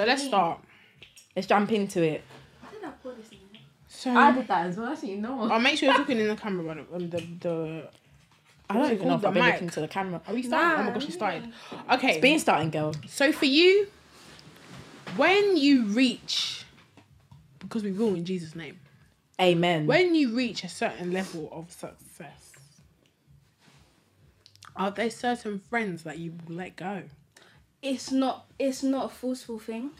So let's start. Let's jump into it. Why did I pour this in? So I did that as well. Actually, no. I'll make sure you're talking in the camera, but um, the the. I don't even know if? I've The been looking to the camera. Are we starting? oh my gosh, you started. Okay. It's been starting, girl. So for you, when you reach, because we will in Jesus' name, Amen. when you reach a certain level of success, are there certain friends that you will let go? It's not. It's not a forceful thing.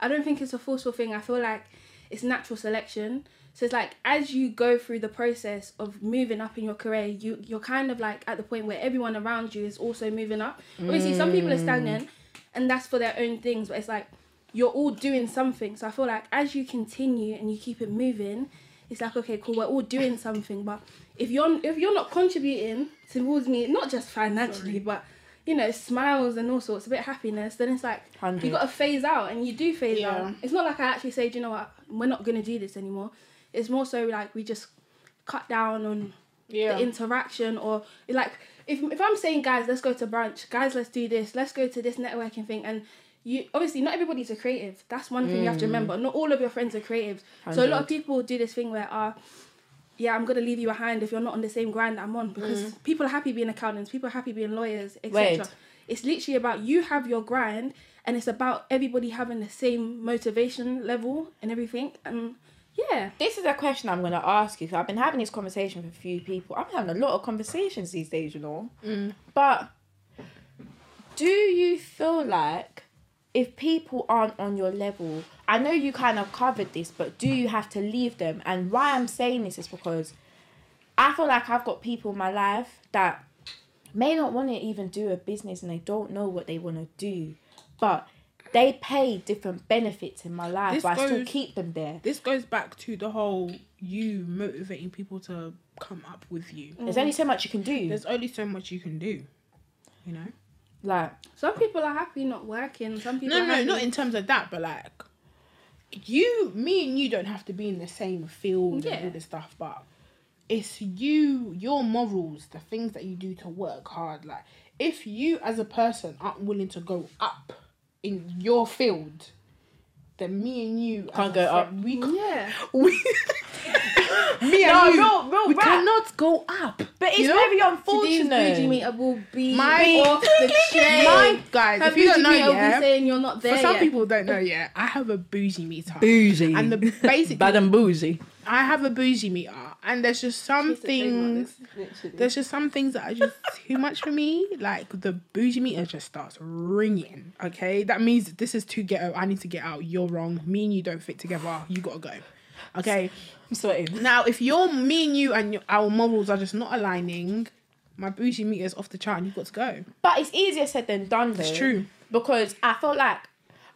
I don't think it's a forceful thing. I feel like it's natural selection. So it's like as you go through the process of moving up in your career, you you're kind of like at the point where everyone around you is also moving up. Obviously, some people are mm. stagnant, and that's for their own things. But it's like you're all doing something. So I feel like as you continue and you keep it moving, it's like okay, cool, we're all doing something. But if you're if you're not contributing towards me, not just financially, but you know, smiles and all sorts, a bit of happiness, then it's like you got to phase out, and you do phase Yeah. out. It's not like I actually say, do you know what, we're not gonna do this anymore. It's more so like we just cut down on Yeah. the interaction, or like if if I'm saying, guys, let's go to brunch, guys, let's do this, let's go to this networking thing, and you obviously not everybody's a creative. That's one thing you have to remember. Not all of your friends are creatives. So a lot of people do this thing where uh yeah, I'm gonna leave you behind if you're not on the same grind that I'm on because mm. people are happy being accountants, people are happy being lawyers, etc. It's literally about you have your grind and it's about everybody having the same motivation level and everything. And yeah. This is a question I'm going to ask you. 'cause I've been having this conversation with a few people. I'm having a lot of conversations these days, you know. Mm. But do you feel like if people aren't on your level, I know you kind of covered this, but do you have to leave them? And why I'm saying this is because I feel like I've got people in my life that may not want to even do a business and they don't know what they want to do, but they pay different benefits in my life, This but I still keep them there. This goes back to the whole you motivating people to come up with you. There's only so much you can do. There's only so much you can do. You know? like, Some people are happy not working. Some people No, are no, happy. not in terms of that, but like you, me, and you don't have to be in the same field Yeah. and all this stuff, but it's you, your morals, the things that you do to work hard. Like, if you as a person aren't willing to go up in your field, then me and you Can't go up. We can't. Yeah. We, me and No, you, real- real we rap. cannot go up. but it's You know? very Today's unfortunate. bougie meter will be My- off the chain. My guys, Her if you don't know meter will be yet, saying you're not there for some yet. people don't know yet, I have a bougie meter. bougie. And the basic bad and bougie. I have a bougie meter, and there's just some things. There's just some things that are just too much for me. Like the bougie meter just starts ringing. Okay, that means this is too ghetto. I need to get out. You're wrong. Me and you don't fit together. You gotta go. Okay. I'm sweating. Now, if you're me and you and your, our morals are just not aligning, my bougie meter's off the chart, and you've got to go. But it's easier said than done, though. It's true. Because I felt like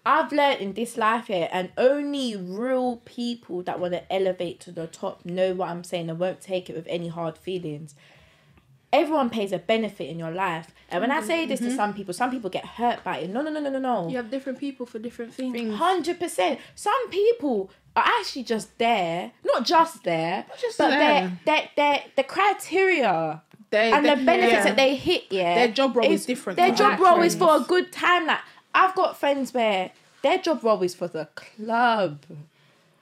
I've learned in this life here, and only real people that want to elevate to the top know what I'm saying and won't take it with any hard feelings. Everyone pays a benefit in your life. And when I say this Mm-hmm. to some people, some people get hurt by it. No, no, no, no, no, no. You have different people for different things. Hundred percent. Some people are actually just there, not just there, just but there. they're, they're, the criteria They, and they- the benefits yeah. that they hit. Yeah, Their job role is different Their job role is for a good time. Like I've got friends where their job role is for the club.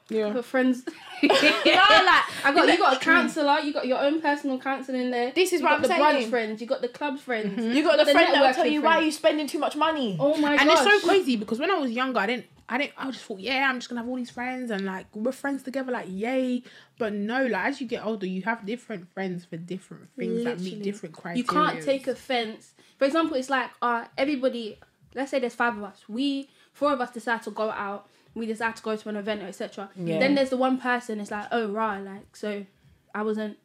Yeah. For friends. You know, like I got you got a counselor, you got your own personal counselling there. This is you what got I'm the brunch saying. friends, you got the club friends. you got the, the friend that will networking tell you why friends. you spending too much money. Oh my god! and gosh. it's so crazy because when I was younger, I didn't, I didn't, I just thought, yeah, I'm just gonna have all these friends and like we're friends together, like yay. But no, like as you get older, you have different friends for different things that meet different criteria. You can't take offense. For example, it's like uh everybody. Let's say there's five of us. We four of us decide to go out. We decide to go to an event, etc. Yeah. Then there's the one person. It's like, oh right, like so, I wasn't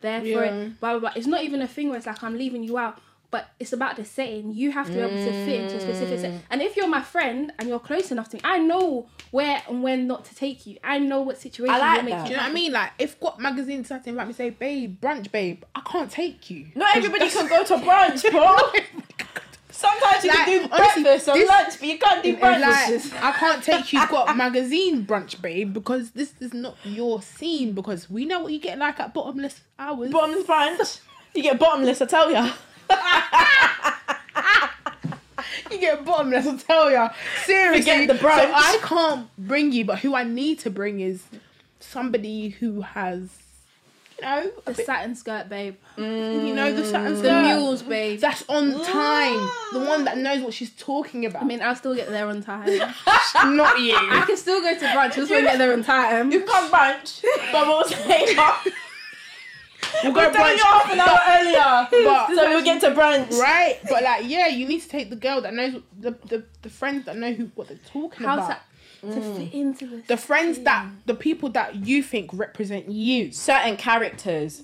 there for Yeah. it. Blah blah blah. It's not even a thing where it's like I'm leaving you out. But it's about the setting. You have to be able to fit into a specific Mm. set. And if you're my friend and you're close enough to me, I know where and when not to take you. I know what situation I like you'll make that. Do you know what I mean? Like if what magazine sat in like me say, babe, brunch, babe, I can't take you. Not everybody can go to brunch, bro. Sometimes you Like, can do honestly, breakfast or this- lunch, but you can't do brunch. Like, I can't take you got magazine brunch, babe, because this is not your scene. Because we know what you get like at bottomless hours. bottomless brunch. You get bottomless, I tell ya. you get bottomless. I tell ya, seriously. Forget the brunch. So I can't bring you, but who I need to bring is somebody who has, you know, The bit, satin skirt, babe. you know, the satin skirt. The mules, babe. That's on ah. time. The one that knows what she's talking about. I mean, I'll still get there on time. not you. I can still go to brunch. Just won't get there on time. You can't brunch, but we'll say We'll go brunch, half an hour earlier, but so we'll get to brunch. right, but like, yeah, you need to take the girl that knows the the, the friends that know who what they're talking How about. to, to fit into this. the friends that the people that you think represent you. Certain characters.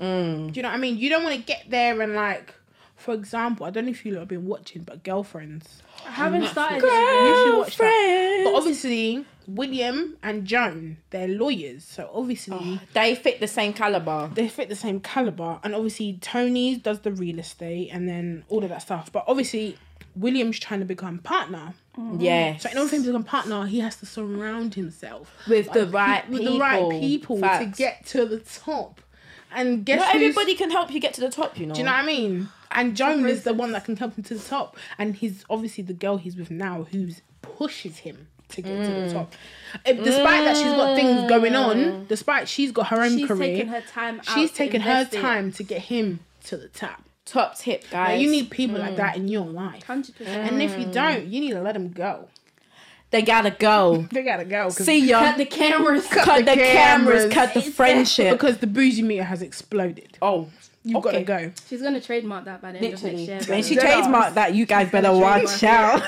Mm. Do you know what I mean? You don't want to get there and like, for example, I don't know if you lot have been watching, but girlfriends. I haven't started. You yet. should watch that. Girlfriends. But obviously, William and Joan, they're lawyers, so obviously They fit the same caliber. they fit the same caliber. And obviously, Toni does the real estate and then all of that stuff. But obviously, William's trying to become partner. Yes. So in order for him to become partner, he has to surround himself with the right with people. the right people Facts. to get to the top. And guess Not everybody can help you get to the top, you know. Do you know what I mean? And Joan is the one that can help him to the top. And he's obviously the girl he's with now who's pushes him to get to Mm. the top. Uh, Despite that she's got things going on, despite she's got her own She's career, she's taking her time. She's taking her time to get him to the top. Top tip, guys. Like, you need people Mm. like that in your life. Hundred percent. And if you don't, you need to let them go. They gotta go. They gotta go. See ya. Cut the cameras. cut the, the cameras, cameras. cut the friendship. because the bougie meter has exploded. oh, You've Okay. got to go. She's gonna trademark that by the end literally. of next When year. she Dead trademarked ass. that, you guys better watch out.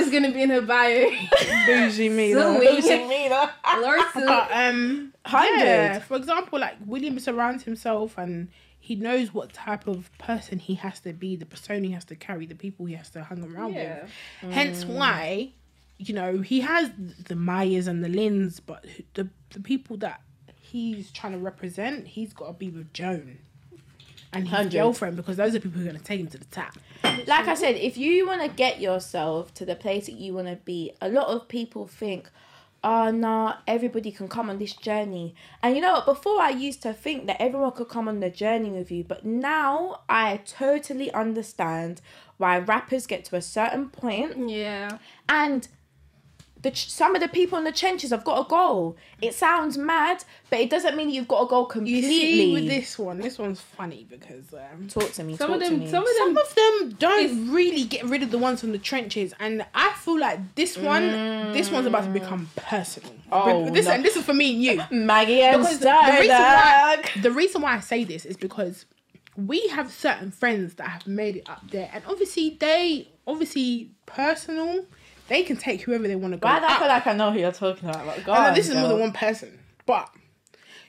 It's gonna be in her bio. bougie meter. Sweet. Laura Sue. But um, Hundred. yeah. For example, like William surrounds himself and he knows what type of person he has to be, the persona he has to carry, the people he has to hang around Yeah. with. Hence mm. why, you know, he has the Mayas and the Lynns, but the the people that he's trying to represent, he's got to be with Joan and his Hundred. girlfriend because those are people who are going to take him to the top. like I said, if you want to get yourself to the place that you want to be, a lot of people think, oh, no, everybody can come on this journey. And you know what? Before I used to think that everyone could come on the journey with you, but now I totally understand why rappers get to a certain point Yeah. and the ch- some of the people in the trenches have got a goal. It sounds mad, but it doesn't mean you've got to go You completely. see, with this one, this one's funny because um, Talk to me. Some talk of to them. me. Some of them, some of them don't really get rid of the ones from the trenches, and I feel like this one, this one's about to become personal. Oh, this no. and this is for me and you. Maggie and Because the, the reason why the reason why I say this is because we have certain friends that have made it up there, and obviously they obviously personal. They can take whoever they want to go. Why do I feel like I know who you're talking about? Like, go I on, this is more than one person, but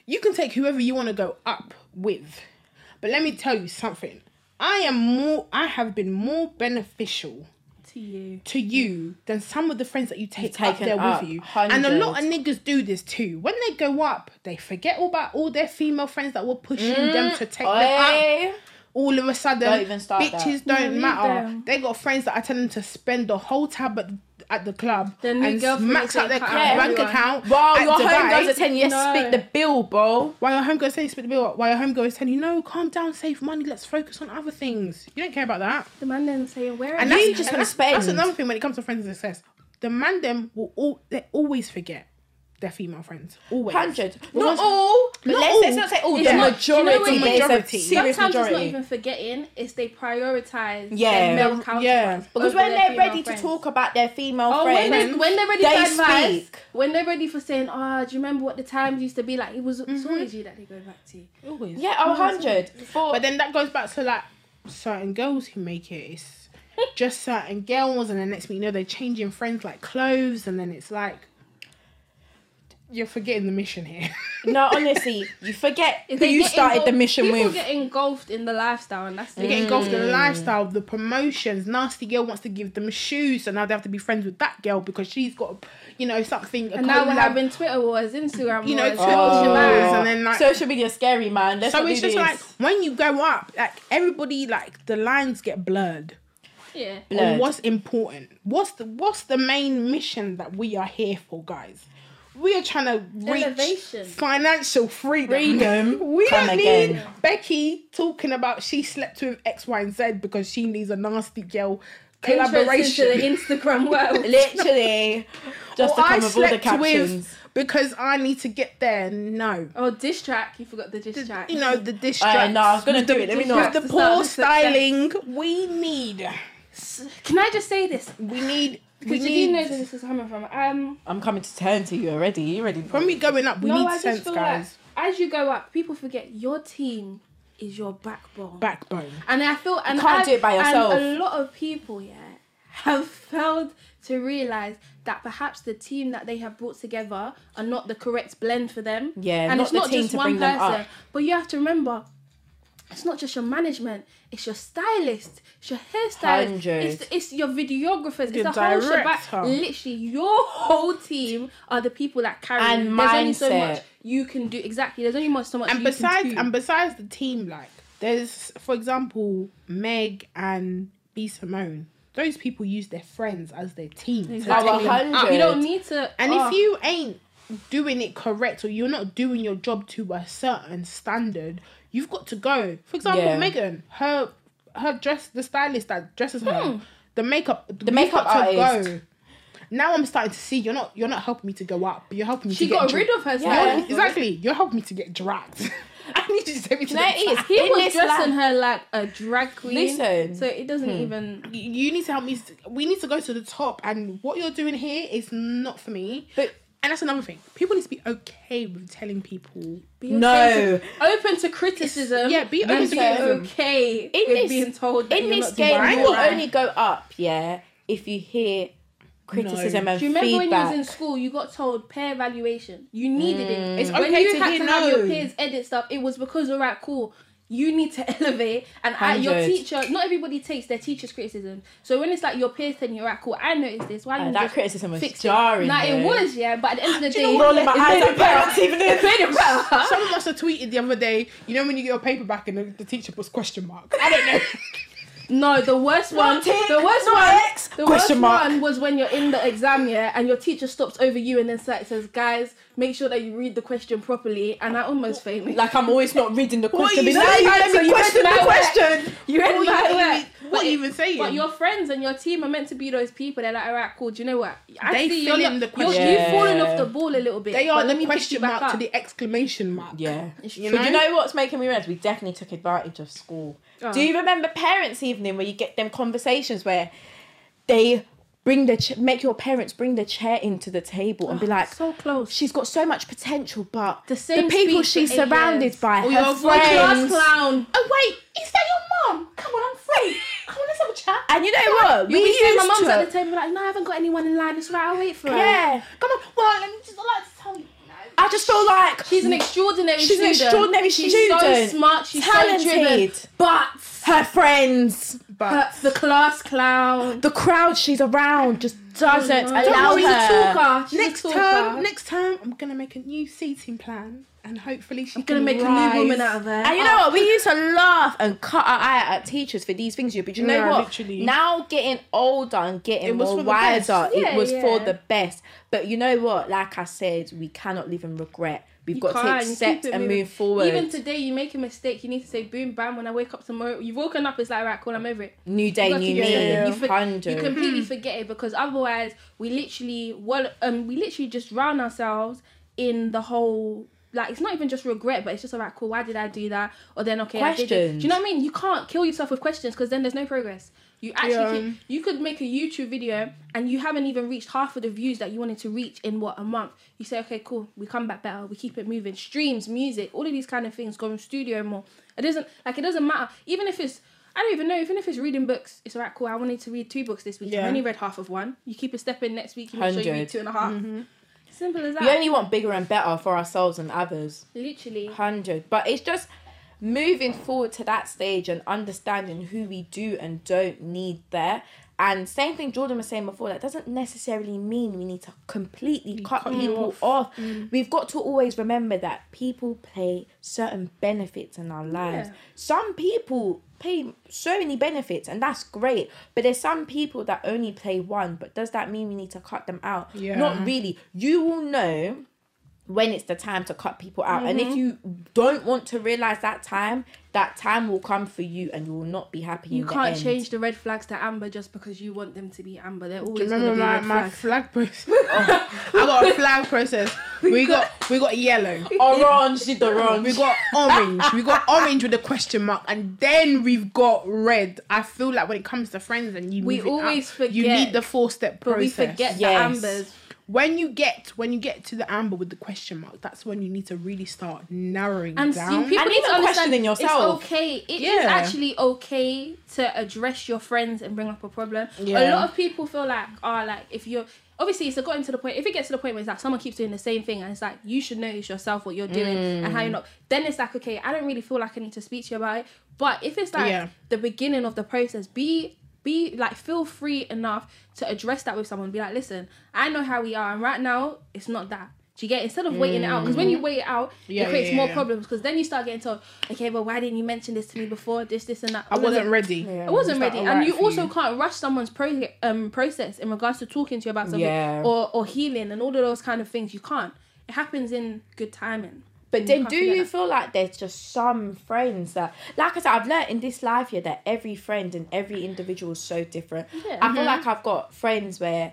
you can take whoever you want to go up with. But let me tell you something. I am more. I have been more beneficial To you. to you than some of the friends that you take up there up, with you. And a lot of niggas do this too. When they go up, they forget all about all their female friends that were pushing them mm. to take them up. Oi. All of a sudden, Don't even start bitches that. don't leave matter. them. They got friends that are telling them to spend the whole tab at, at the club The new and max out their saying, ca- "Cut bank everyone." account. Bro, at your Dubai. homegirls are telling you to No. split the bill, bro. While your homegirl saying split the bill, while your homegirl is telling you, no, calm down, save money, let's focus on other things. You don't care about that. The man then saying, "Where are And you?" You just and wanna that's, that's another thing when it comes to friends and success. The man them will all they always forget their female friends. Always. Hundred. Not all. Not let's, all. let's not say all. It's The not- majority. you know what it There's is? serious Sometimes it's not even forgetting; it's they prioritize Yeah. their male Yeah. because when they're ready friends. to talk about their female Oh, when, friends, they, when they're ready they to advise, speak. when they're ready for saying, "Ah, do you remember what the times used to be like?" It was it's always you that they go back to. Always. yeah, oh, hundred. But then that goes back to like certain girls who make it. It's just certain girls, and then next thing you know, they're changing friends like clothes, and then it's like you're forgetting the mission here. no, honestly, you forget who you get started the engulfed- mission people with. get engulfed in the lifestyle, and that's the They get engulfed in the Mm. lifestyle, the promotions. Nasty girl wants to give them shoes, so now they have to be friends with that girl because she's got, you know, something. And now we're collab. having Twitter wars, Instagram You know, wars, Twitter social wars, media. and then like social media scary, man. Let's so not it's do just this. like when you go up, like everybody, like the lines get blurred. Yeah. on what's important. What's the what's the main mission that we are here for, guys? We are trying to reach Elevation. financial freedom. Freedom. we Come don't need. Becky talking about she slept with X, Y, and Z because she needs a nasty girl Collaboration collaboration. to the Instagram world. Literally, just Or to come I with all the slept captions. with because I need to get there. No. Oh, diss track. You forgot the diss track. You know the diss Uh, tracks. no, I was gonna with do the, it. Let me know. With the to poor styling we need. Can I just say this? We need. We Because you need. do know where this is coming from. Um, I'm coming to turn to you already. You ready? From me going up, we no, need I just sense, feel guys. like as you go up, people forget your team is your backbone. Backbone. And I feel and you can't I- do it by yourself. And a lot of people, yeah, have failed to realize that perhaps the team that they have brought together are not the correct blend for them. Yeah, and not it's the not team just to one bring person. But you have to remember, it's not just your management. It's your stylist. It's your hairstylist. It's, it's your videographers. Your it's the whole director. shebang. Literally, your whole team are the people that carry. And you. There's only so mindset. much you can do. Exactly. There's only much so much. and you besides can do. and besides the team like there's for example meg and b simone those people use their friends as their team Exactly. take them up. 100. you don't need to. and oh. if ah. you ain't doing it correct or you're not doing your job to a certain standard you've got to go for example Yeah. megan her her dress the stylist that dresses her the makeup the, makeup artist. go now i'm starting to see you're not you're not helping me to go up but you're helping me She to get got dra- rid of her You're- exactly you're helping me to get dragged i need you to take me to No, the it is. back. He In was dressing life- her like a drag queen. Listen. So it doesn't Hmm. even. you you need to help me. We need to go to the top, and what you're doing here is not for me. But And that's another thing. People need to be okay with telling people. Be No. okay to- open to criticism. Yeah, be open to criticism. okay In with this- being told that in you're this not game, right. you will only go up, yeah, if you hear criticism and feedback. Do you remember when you was in school, you got told peer evaluation? You needed it. Mm. It's when okay you to had hear to have your peers edit stuff, it was because all right, cool. You need to elevate, and I, your teacher. Not everybody takes their teacher's criticism. So when it's like your peers telling you, all right, cool. I noticed this. Why Uh, that criticism was fix jarring. it? It was yeah. But at the end of the day? Rolling my eyes at parents even It made it better. Some of us have tweeted the other day. You know when you get your paper back and the, the teacher puts question mark. I don't know. No, the worst one. tick, the worst one. X, The worst mark. one was when you're in the exam, yeah, and your teacher stops over you and then says, "Guys, make sure that you read the question properly." And I almost fainted. Like I'm always not reading the What question. you but saying? you let me question read the my question. you read my you work. even- what you even saying? But your friends and your team are meant to be those people. They're like, all right, cool. Do you know what? I They see fill you're in not- the you're- question. You've fallen off the ball a little bit. they are let me pick question you back mark up. to the exclamation mark. Yeah. It's You true. But you know what's making me realize we definitely took advantage of school. Oh. Do you remember parents' evening where you get them conversations where they bring the ch- make your parents bring the chair into the table and be ah, like, so close. she's got so much potential, but The same people she's surrounded years. by, oh, Or her One class friends. clown. Oh wait, is that your mum? Come on, I'm free. Come on, let's have a chat. And you know what? You'll we saying used my mum's to. at the table like, no, I haven't got anyone in line. It's right. I'll wait for her. yeah. Come on. Well, let me just. Like to tell you. No. I just feel like She's an extraordinary She's an student. extraordinary she's student. so smart. She's so talented, driven. But her friends, But her, the class clown. the crowd she's around just doesn't allow worry, she's a her. talker. She's next a talker. term, next term, I'm gonna make a new seating plan, and hopefully she I'm can gonna make rise. a new woman out of her. And you know what? We used to laugh and cut our eye at teachers for these things. You but you know Yeah, what? literally. Now getting older and getting It was more for the best. wiser, Yeah, it was for the best. But you know what? Like I said, we cannot live in regret. We've You got to can't, take you steps keep it and moving. move forward. Even today, you make a mistake. You need to say boom, bam. When I wake up tomorrow, you've woken up. It's like right, cool. I'm over it. new day, You new me. get it. You, for- you completely forget it because otherwise, we literally well, um, we literally just drown ourselves in the whole. Like it's not even just regret, but it's just alright, cool. Why did I do that? Or then okay, I did it. Do you know what I mean? You can't kill yourself with questions because then there's no progress. You actually Yeah. can, you could make a YouTube video and you haven't even reached half of the views that you wanted to reach in what a month. You say, okay, cool, we come back better, we keep it moving. Streams, music, all of these kind of things, go in studio more. It doesn't like it doesn't matter. Even if it's I don't even know, even if it's reading books, it's alright, cool. I wanted to read two books this week. I Yeah. only read half of one. You keep a step in next week, you make sure you read 100. two and a half. Mm-hmm. Simple as that. we only want bigger and better for ourselves and others. Literally. Hundred. But it's just moving forward to that stage and understanding who we do and don't need there. And same thing Jordan was saying before, that doesn't necessarily mean we need to completely cut, cut people off. off. Mm. We've got to always remember that people play certain benefits in our lives. Yeah. Some people pay so many benefits and that's great. But there's some people that only play one. But does that mean we need to cut them out? Yeah. Not really. You will know when it's the time to cut people out. And Mm-hmm. if you don't want to realize that time, that time will come for you and you will not be happy. You in can't end. change the red flags to amber just because you want them to be amber. They're always Remember be my, red my flags. flag process? I got a flag process. We got we got yellow. Orange, the orange. We got orange. We got orange with a question mark, and then we've got red. I feel like when it comes to friends and you, We move it always up, You need the four step process. But process. we forget Yes. the ambers. When you get when you get to the amber with the question mark. That's when you need to really start narrowing And down. see, people And need to even understand questioning yourself. It's okay. It is Yeah. actually okay to address your friends and bring up a problem. A lot of people feel like, oh, like if you're obviously it's gotten to the point. If it gets to the point where it's like someone keeps doing the same thing and it's like you should notice yourself what you're doing and how you're not. Then it's like okay, I don't really feel like I need to speak to you about it. But if it's like Yeah. the beginning of the process, be be like feel free enough to address that with someone. Be like, listen, I know how we are, and right now it's not that. Do you get instead of waiting it out? Because when you wait it out, Yeah, it creates yeah, more yeah. problems. Because then you start getting told, okay, well why didn't you mention this to me before? This, this, and that. I wasn't them- ready. Yeah. I wasn't It's ready, alright and you also you. can't rush someone's pro- um, process in regards to talking to you about something Yeah. or or healing and all of those kind of things. You can't. It happens in good timing. But then, do you that. feel like there's just some friends that, like I said, I've learned in this life here that every friend and every individual is so different. Yeah. I feel like I've got friends where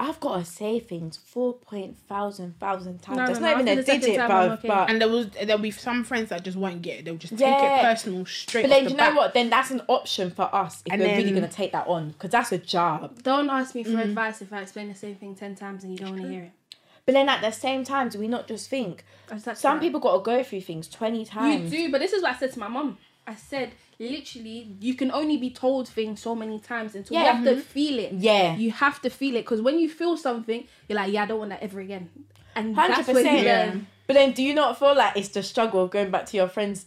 I've got to say things four point thousand thousand times. No, That's no, not no, even a digit, bro. Okay. But and there was there'll be some friends that just won't get it. They'll just take it personal straight. but off then the you know bat. what? Then that's an option for us if And we're really gonna take that on because that's a job. Don't ask me for Mm-hmm. advice if I explain the same thing ten times and you don't want to hear it. But then at the same time, do we not just think That's- that's some right. people got to go through things twenty times? You do, but this is what I said to my mum. I said, literally, you can only be told things so many times until Yeah. you have to mm-hmm. feel it. Yeah. You have to feel it because when you feel something, you're like, yeah, I don't want that ever again. And Hundred that's when you percent. learn. But then, do you not feel like it's the struggle of going back to your friends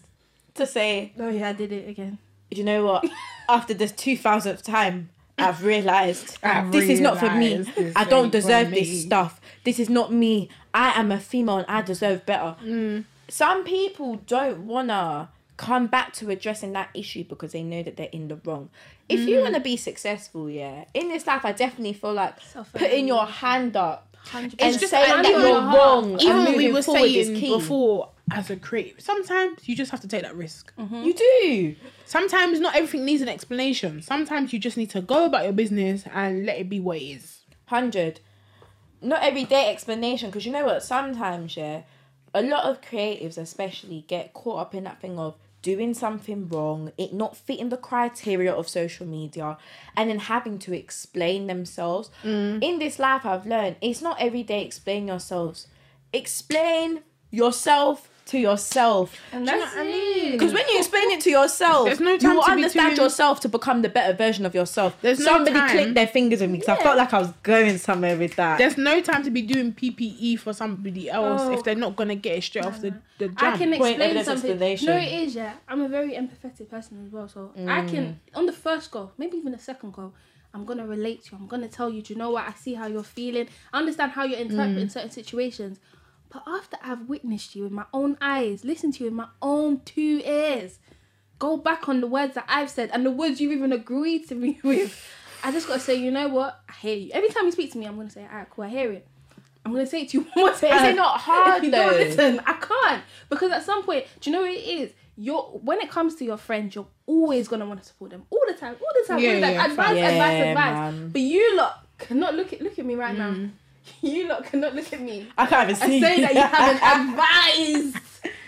to say, Oh yeah, I did it again. Do you know what? After this two thousandth time, I've realised I've this is not for me. I don't deserve this stuff. This is not me. I am a female and I deserve better. Mm. Some people don't wanna come back to addressing that issue because they know that they're in the wrong. If Mm. you wanna be successful, yeah, in this life, I definitely feel like putting your hand up Hundred and It's just- saying that you're wrong. even we were saying key. before as a creative, sometimes you just have to take that risk. Mm-hmm. You do. Sometimes not everything needs an explanation. Sometimes you just need to go about your business and let it be what it is. hundred. Not everyday explanation, because you know what? Sometimes, yeah, a lot of creatives, especially, get caught up in that thing of doing something wrong, it not fitting the criteria of social media, and then having to explain themselves. Mm. In this life, I've learned it's not everyday explain yourselves. Explain yourself to yourself. And Do you know that's I mean? Because when you explain it to yourself, no you will to understand too- yourself to become the better version of yourself. There's no Somebody time. clicked their fingers at me because I felt like I was going somewhere with that. There's no time to be doing PPE for somebody else Oh. if they're not gonna get it straight off the, the jump. I can explain evidence something. No, it is, yeah. I'm a very empathetic person as well. So I can, mm. on the first go, maybe even the second go, I'm going to relate to you. I'm going to tell you, do you know what? I see how you're feeling. I understand how you're interpreting mm. certain situations. But after I've witnessed you with my own eyes, listened to you with my own two ears, go back on the words that I've said and the words you've even agreed to me with. I just got to say, you know what? I hear you. Every time you speak to me, I'm going to say, all right, cool, I hear it. I'm going to say it to you one more time. Is it not hard don't listen, I can't because at some point, do you know what it is? You're when it comes to your friends, you're always gonna want to support them all the time, all the time. Yeah, all the time. yeah, advice, fine. advice, Yeah, advice. But you lot cannot look at look at me right now. Mm. You lot cannot look at me. I can't even see. I say that you haven't advised.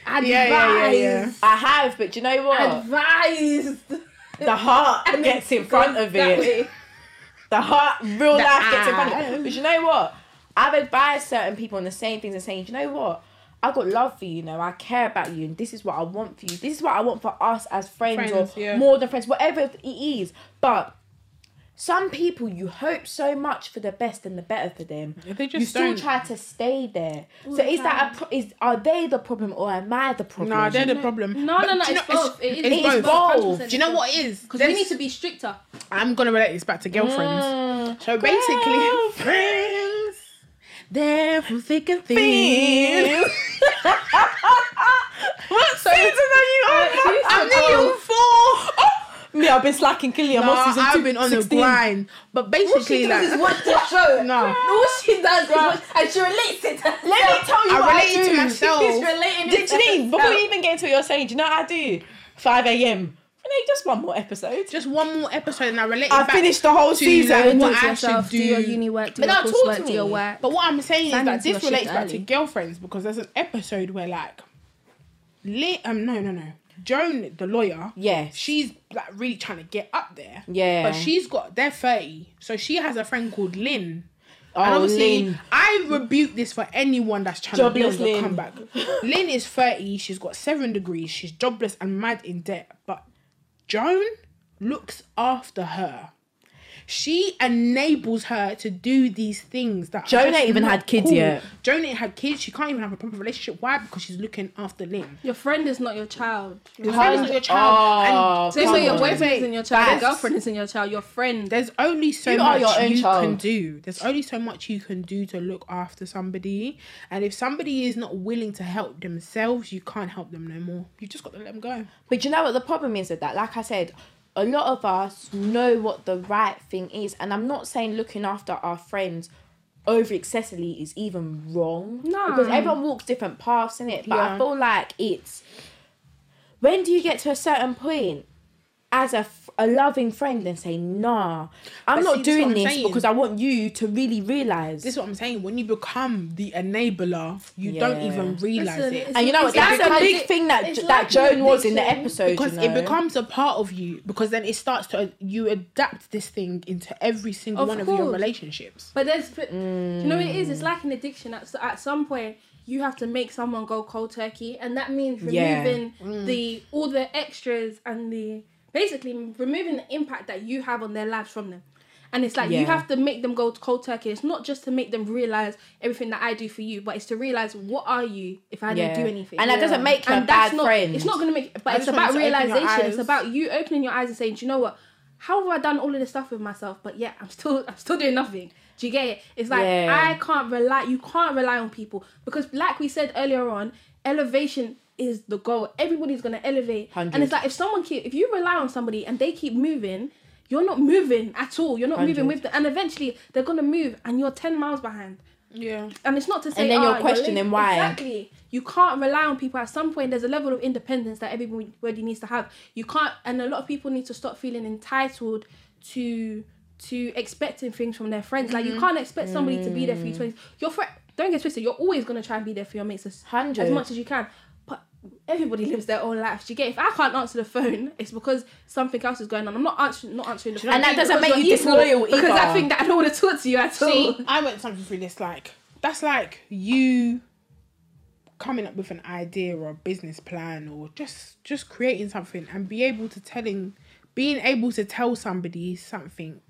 Advised. Yeah, yeah, yeah, yeah. I have, but do you know what? Advised. the heart And gets in front of it. The heart, real The life gets in front of it. But you know what? I've advised certain people on the same things and saying, you know what? I've got love for you, you know, I care about you, and this is what I want for you. This is what I want for us as friends, Friends, or yeah. more than friends, whatever it is. But some people, you hope so much for the best and the better for them. They just you still don't. try to stay there. All so the is that a pro- is are they the problem or am I the problem? Nah, they're the problem. No, But no, no. It's know- both. It is, it's It is both. both. Do you know what it is? Because we need to be stricter. I'm gonna relate this back to girlfriends. Mm. So basically, friends, they're for thick and thin. what season are you on? I'm the young four. Me, I've been slacking. Clearly, I'm No, on season I've two, been on 16. the grind. But basically, like, watch the show. No. All she does is watch, and she relates it to Let me tell you I what relate I to do. myself. She's relating Did it you to before you even get into what you're saying, do you know what I do? 5 a.m. Renee, just one more episode. just one more episode and I relate. I it back finished the whole to, season. like, Do what I yourself, should do do. your uni work, do But your now talk coursework, to do your work. But what I'm saying Stand is that this relates back to girlfriends because there's an episode where like, Lit, um, no, no, no, Joan, the lawyer, Yes. she's like really trying to get up there. Yeah. But she's got they're thirty, so she has a friend called Lynn. Oh, and obviously, Lynn. I rebuke this for anyone that's trying Jobless to build a comeback. Lynn is 30, she's got seven degrees, she's jobless and mad in debt. But Joan looks after her. She enables her to do these things that are Joan just even had kids yet. Joan had kids. She can't even have a proper relationship. Why? Because she's looking after Lynn. Your friend is not your child. Your friend is not your child. Oh, and Same come way your on. boyfriend isn't your child, your girlfriend isn't your child, your friend. There's only so You much your you child. can do. There's only so much you can do to look after somebody. And if somebody is not willing to help themselves, you can't help them no more. You just got to let them go. But you know what the problem is with that? Like I said, a lot of us know what the right thing is, and I'm not saying looking after our friends over excessively is even wrong. No. because everyone walks different paths in it. But Yeah. I feel like it's when do you get to a certain point as a, a loving friend and say, "Nah, I'm But not see, this doing what I'm this saying. because I want you to really realize." This is what I'm saying. When you become the enabler, you don't Yeah. even realize Listen, it. it's- and you know what? It's That's like a an big addic- thing that it's that like Joan was in the addiction. episode. because you it becomes a part of you because then it starts to you adapt this thing into every single Of one of your course. relationships But there's, but, you know what it is? It's mm. like an addiction. At, at some point, you have to make someone go cold turkey, and that means Yeah. removing mm. the all the extras and the basically removing the impact that you have on their lives from them. And it's like you have to make them go to cold turkey. It's not just to make them realize everything that I do for you, but it's to realize what are you if I Yeah. don't do anything. And that doesn't make you a that's bad not, friend. It's not going to make. But I it's about want you to open your realization. It's about you opening your eyes and saying, "Do you know what? How have I done all of this stuff with myself? But yeah, I'm still, I'm still doing nothing." Do you get it? It's like Yeah. I can't rely. You can't rely on people because, like we said earlier on, elevation is the goal. Everybody's gonna elevate, and it's like if someone keep, if you rely on somebody and they keep moving. You're not moving at all. You're not moving with them, and eventually they're gonna move, and you're ten miles behind. yeah And it's not to say, And then you're "Ah, questioning late." why. Exactly. You can't rely on people. At some point, there's a level of independence that everybody needs to have. You can't, and a lot of people need to stop feeling entitled to to expecting things from their friends. Like Mm-hmm. you can't expect somebody to be there for you. 20, your friend, don't get twisted. You're always gonna try and be there for your mates as, as much as you can. Everybody lives their own life. Do you get? If I can't answer the phone, it's because something else is going on. I'm not answering, not answering the phone. And that doesn't make you disloyal Because I think that I don't want to talk to you at all. See, I went something through this like that's like you coming up with an idea or a business plan or just just creating something and be able to telling being able to tell somebody something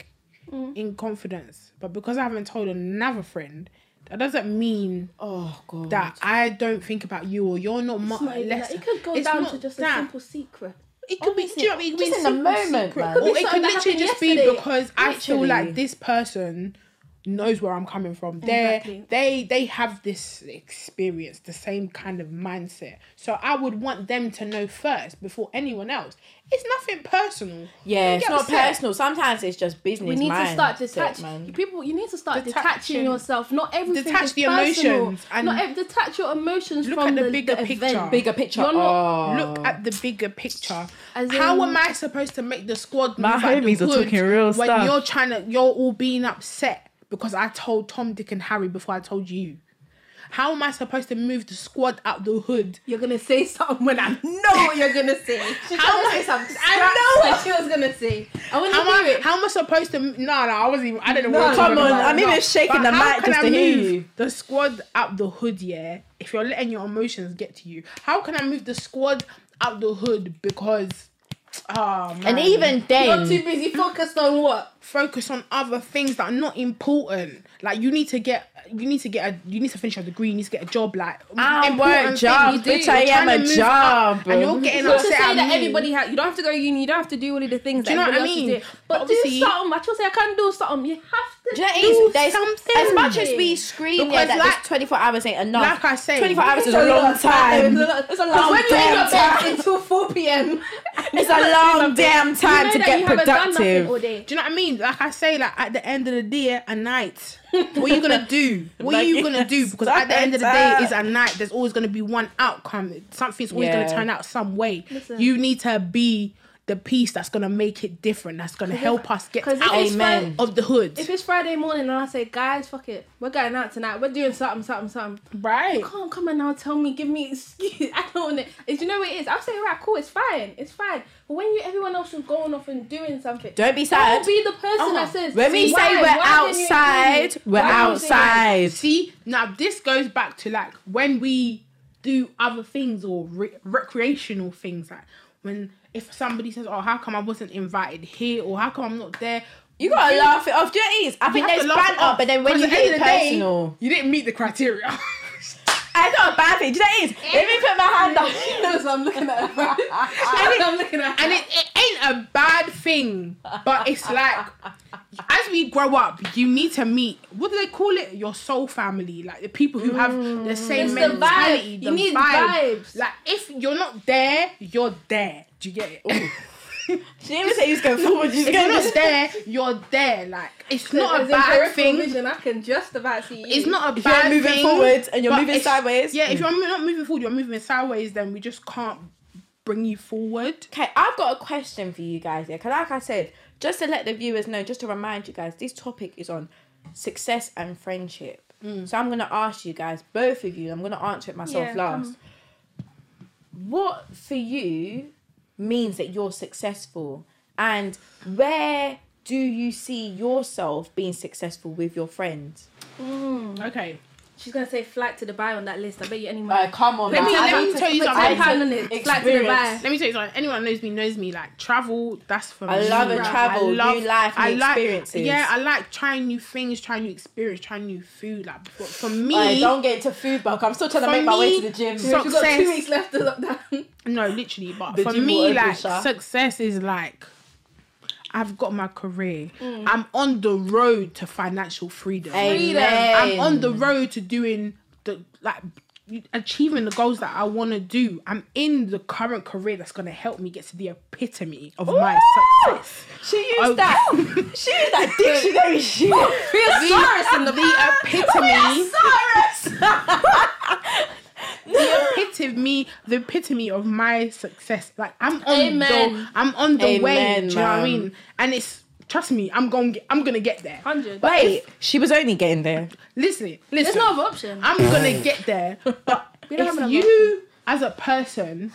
mm. in confidence. But because I haven't told another friend, that doesn't mean Oh god. that I don't think about you or you're not It's much not less. that. It could go it's down to just a simple secret. It could be, do you know what I mean? It could be Just in the moment, secret. man. Or Could be it could literally happened just be yesterday. because I feel like this person knows where I'm coming from. They Exactly. they they have this experience, the same kind of mindset. So I would want them to know first before anyone else. It's nothing personal. yeah, it's not upset. personal. Sometimes it's just business. We need to start mindset, detach people. You need to start Detaching- detaching yourself. Not everything Detach is the personal. emotions and not ev- detach your emotions look from at the the, bigger the picture. Event. Bigger picture. You're not- oh. Look at the bigger picture. As How am I supposed to make the squad My move out the homies are talking real when stuff. you're trying to you're all being upset because I told Tom, Dick, and Harry before I told you? How am I supposed to move the squad out the hood? You're gonna say something when I know what you're gonna say. She's How gonna am say I- something. I know what she was gonna say. I to How am, I, it. how am I supposed to? No, no, I wasn't even. I don't know. No, what come on, about. I'm even shaking But the mic just I to hear you. The squad out the hood, yeah. If you're letting your emotions get to you, how can I move the squad out the hood? Because, oh man. And even then, You're too busy focused on what? focus on other things that are not important. Like you need to get, you need to get a, you need to finish your degree. You need to get a job. Like I important work job, bitch, I am a job. and you're getting to upset say at that everybody has, you don't have to go to uni, you don't have to do all of the things Do you that know what I mean? else is doing. But But, do something. I say I can do something. You have to Do you know do something. As much as we scream Because yeah, that like- 24 hours ain't enough. Like I say, 24 hours is a long time. It's a lot. It's a long when you're in damn time. until 4 p.m. It's a long damn time to get you haven't done nothing productive. Do you know what I mean? Like I say, like at the end of the day, a night. What are you gonna do? What are you gonna do? Because at the end of the day, it's a night. There's always gonna be one outcome. Something's always Yeah. gonna turn out some way. Listen. You need to be the piece that's gonna make it different. That's gonna help us get out of the hood. If it's Friday morning and I say, guys, fuck it, we're going out tonight. We're doing something, something, something. Right. You can't come and now tell me, give me excuse. I don't want it. You know what it is? I'll say, right, cool, it's fine, it's fine. But when you everyone else is going off and doing something, Don't be sad. don't be the person Uh-huh. that says. When we say we're Why didn't you include outside, we're Why didn't you say that? outside. See, now this goes back to like when we do other things or re- recreational things, like when if somebody says, "Oh, how come I wasn't invited here?" or "How come I'm not there?" You gotta laugh it off. Do you know what it is? I You think have there's to laugh it banter, off, but then when you at the get end it of the day, you didn't meet the criteria. I got a bad thing. Do you know what it is? Let me put my hand up. She knows I'm looking at. That's what I'm looking at. her. and it, it ain't a bad thing, but it's like as we grow up, you need to meet what do they call it? Your soul family, like the people who have mm. the same It's the vibe. You the need vibe. vibes. Like if you're not there, you're there. Do you get it? She didn't even say was going forward. She's if you're not there, you're there. Like it's not a bad thing. Vision, I can just about see you. It's not a bad thing. You're moving thing, forward and you're moving sideways. Yeah, if mm. you're not moving forward, you're moving sideways. Then we just can't bring you forward. Okay, I've got a question for you guys here. Because, like I said, just to let the viewers know, just to remind you guys, this topic is on success and friendship. Mm. So I'm going to ask you guys, both of you, I'm going to answer it myself Yeah, last. What for you means that you're successful? And where do you see yourself being successful with your friends? Mm. Okay. She's gonna say flight to Dubai on that list. I bet you anyone. Uh, come on, Let me- let me to tell you something. ten time pound to on it. Flight to experience. Dubai. Let me tell you something. Anyone knows me knows me. Like travel, that's for me. I me. love a Like, travel, I love- new life, new I like, experiences. Yeah, I like trying new things, trying new experience, trying new food. Like for, for me, Alright, don't get into food bulk. I'm still trying to For make my way to the gym. so- We've got Success. two weeks left of lockdown. no, literally. But The for me, like Sha. success is like. I've got my career. Mm. I'm on the road to financial freedom. Amen. I'm on the road to doing the like achieving the goals that I want to do. I'm in the current career that's going to help me get to the epitome of my success. She used Oh. that. She used that dictionary shit. the, in the the epitome, Cyrus. the epitome, the epitome of my success. Like I'm on Amen. the, I'm on the way. Amen, Do you know what I mean? And it's trust me, I'm going, to I'm gonna get there. Hundred. Wait, she was only getting there. Listen, listen. There's listen. no other option. I'm gonna get there. But We don't have if enough you, as a person,